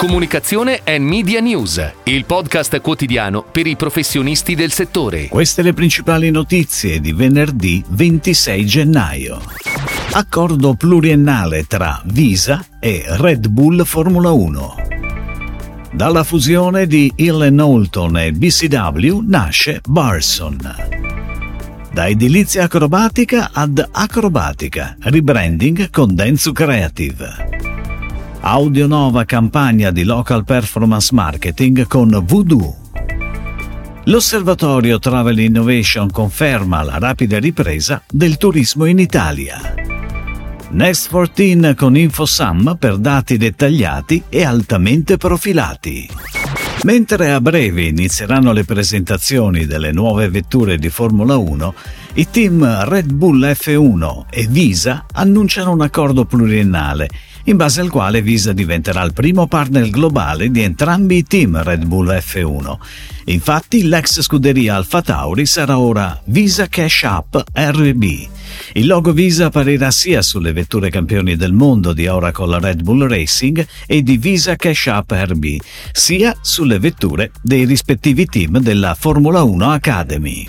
Comunicazione e Media News, il podcast quotidiano per i professionisti del settore. Queste le principali notizie di venerdì 26 gennaio. Accordo pluriennale tra Visa e Red Bull Formula 1. Dalla fusione di Hill Knowlton e BCW nasce Barson. Da edilizia acrobatica ad acrobatica, rebranding con Densu Creative. Audio Nova campagna di local performance marketing con Voodoo. L'osservatorio Travel Innovation conferma la rapida ripresa del turismo in Italia. Next 14 con InfoSum per dati dettagliati e altamente profilati. Mentre a breve inizieranno le presentazioni delle nuove vetture di Formula 1, i team Red Bull F1 e Visa annunciano un accordo pluriennale in base al quale Visa diventerà il primo partner globale di entrambi i team Red Bull F1. Infatti l'ex scuderia Alfa Tauri sarà ora Visa Cash App RB. Il logo Visa apparirà sia sulle vetture campioni del mondo di Oracle Red Bull Racing e di Visa Cash App RB, sia sulle vetture dei rispettivi team della Formula 1 Academy.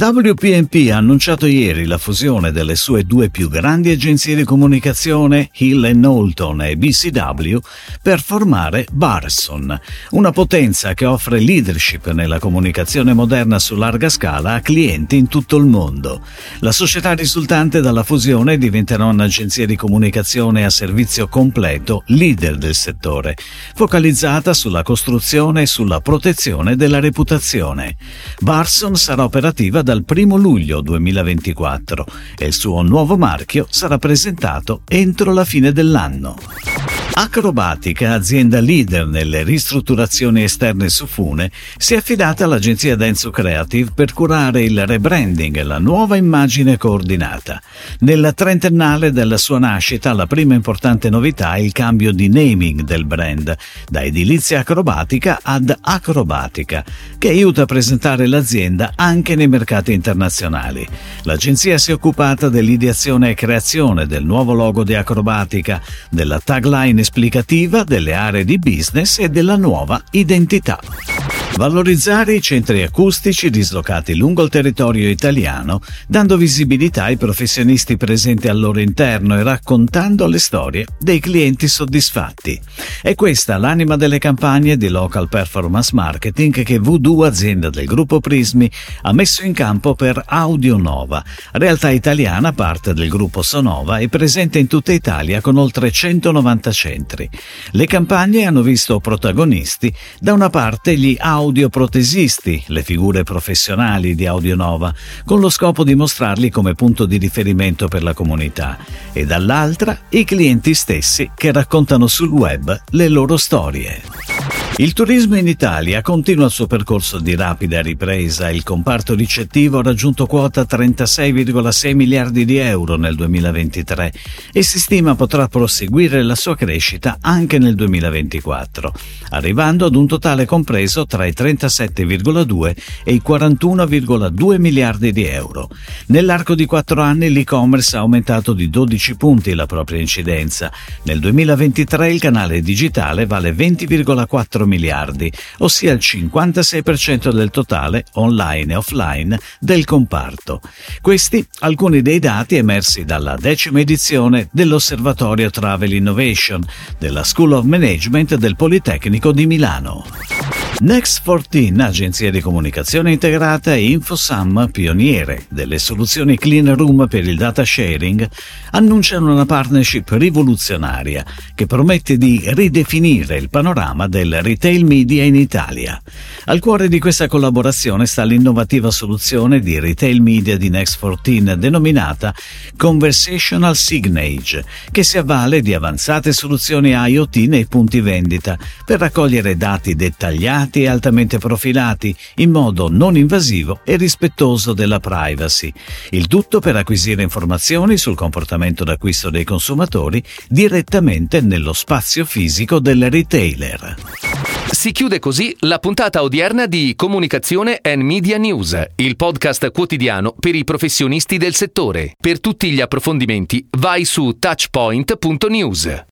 WPMP ha annunciato ieri la fusione delle sue due più grandi agenzie di comunicazione, Hill Knowlton e BCW, per formare Barson, una potenza che offre leadership nella comunicazione moderna su larga scala a clienti in tutto il mondo. La società risultante dalla fusione diventerà un'agenzia di comunicazione a servizio completo, leader del settore, focalizzata sulla costruzione e sulla protezione della reputazione. Barson sarà operativa dal 1 luglio 2024 e il suo nuovo marchio sarà presentato entro la fine dell'anno. Acrobatica, azienda leader nelle ristrutturazioni esterne su Fune, si è affidata all'agenzia Denso Creative per curare il rebranding e la nuova immagine coordinata. Nella trentennale della sua nascita, la prima importante novità è il cambio di naming del brand, da edilizia acrobatica ad acrobatica, che aiuta a presentare l'azienda anche nei mercati internazionali. L'agenzia si è occupata dell'ideazione e creazione del nuovo logo di acrobatica, della tagline esplicativa delle aree di business e della nuova identità. Valorizzare i centri acustici dislocati lungo il territorio italiano, dando visibilità ai professionisti presenti al loro interno e raccontando le storie dei clienti soddisfatti. È questa l'anima delle campagne di local performance marketing che Voodoo, azienda del gruppo Prismi, ha messo in campo per Audio Nova, realtà italiana parte del gruppo Sonova e presente in tutta Italia con oltre 190 centri. Le campagne hanno visto protagonisti da una parte gli audio audioprotesisti, le figure professionali di AudioNova, con lo scopo di mostrarli come punto di riferimento per la comunità, e dall'altra i clienti stessi che raccontano sul web le loro storie. Il turismo in Italia continua il suo percorso di rapida ripresa. Il comparto ricettivo ha raggiunto quota 36,6 miliardi di euro nel 2023 e si stima potrà proseguire la sua crescita anche nel 2024, arrivando ad un totale compreso tra i 37,2 e i 41,2 miliardi di euro. Nell'arco di quattro anni l'e-commerce ha aumentato di 12 punti la propria incidenza. Nel 2023 il canale digitale vale 20,4 miliardi, ossia il 56% del totale online e offline del comparto. Questi alcuni dei dati emersi dalla decima edizione dell'Osservatorio Travel Innovation della School of Management del Politecnico di Milano. Next 14, agenzia di comunicazione integrata e InfoSum, pioniere delle soluzioni clean room per il data sharing, annunciano una partnership rivoluzionaria che promette di ridefinire il panorama del retail media in Italia. Al cuore di questa collaborazione sta l'innovativa soluzione di retail media di Next 14 denominata Conversational Signage, che si avvale di avanzate soluzioni IoT nei punti vendita per raccogliere dati dettagliati e altamente profilati in modo non invasivo e rispettoso della privacy. Il tutto per acquisire informazioni sul comportamento d'acquisto dei consumatori direttamente nello spazio fisico del retailer. Si chiude così la puntata odierna di Comunicazione and Media News, il podcast quotidiano per i professionisti del settore. Per tutti gli approfondimenti vai su touchpoint.news.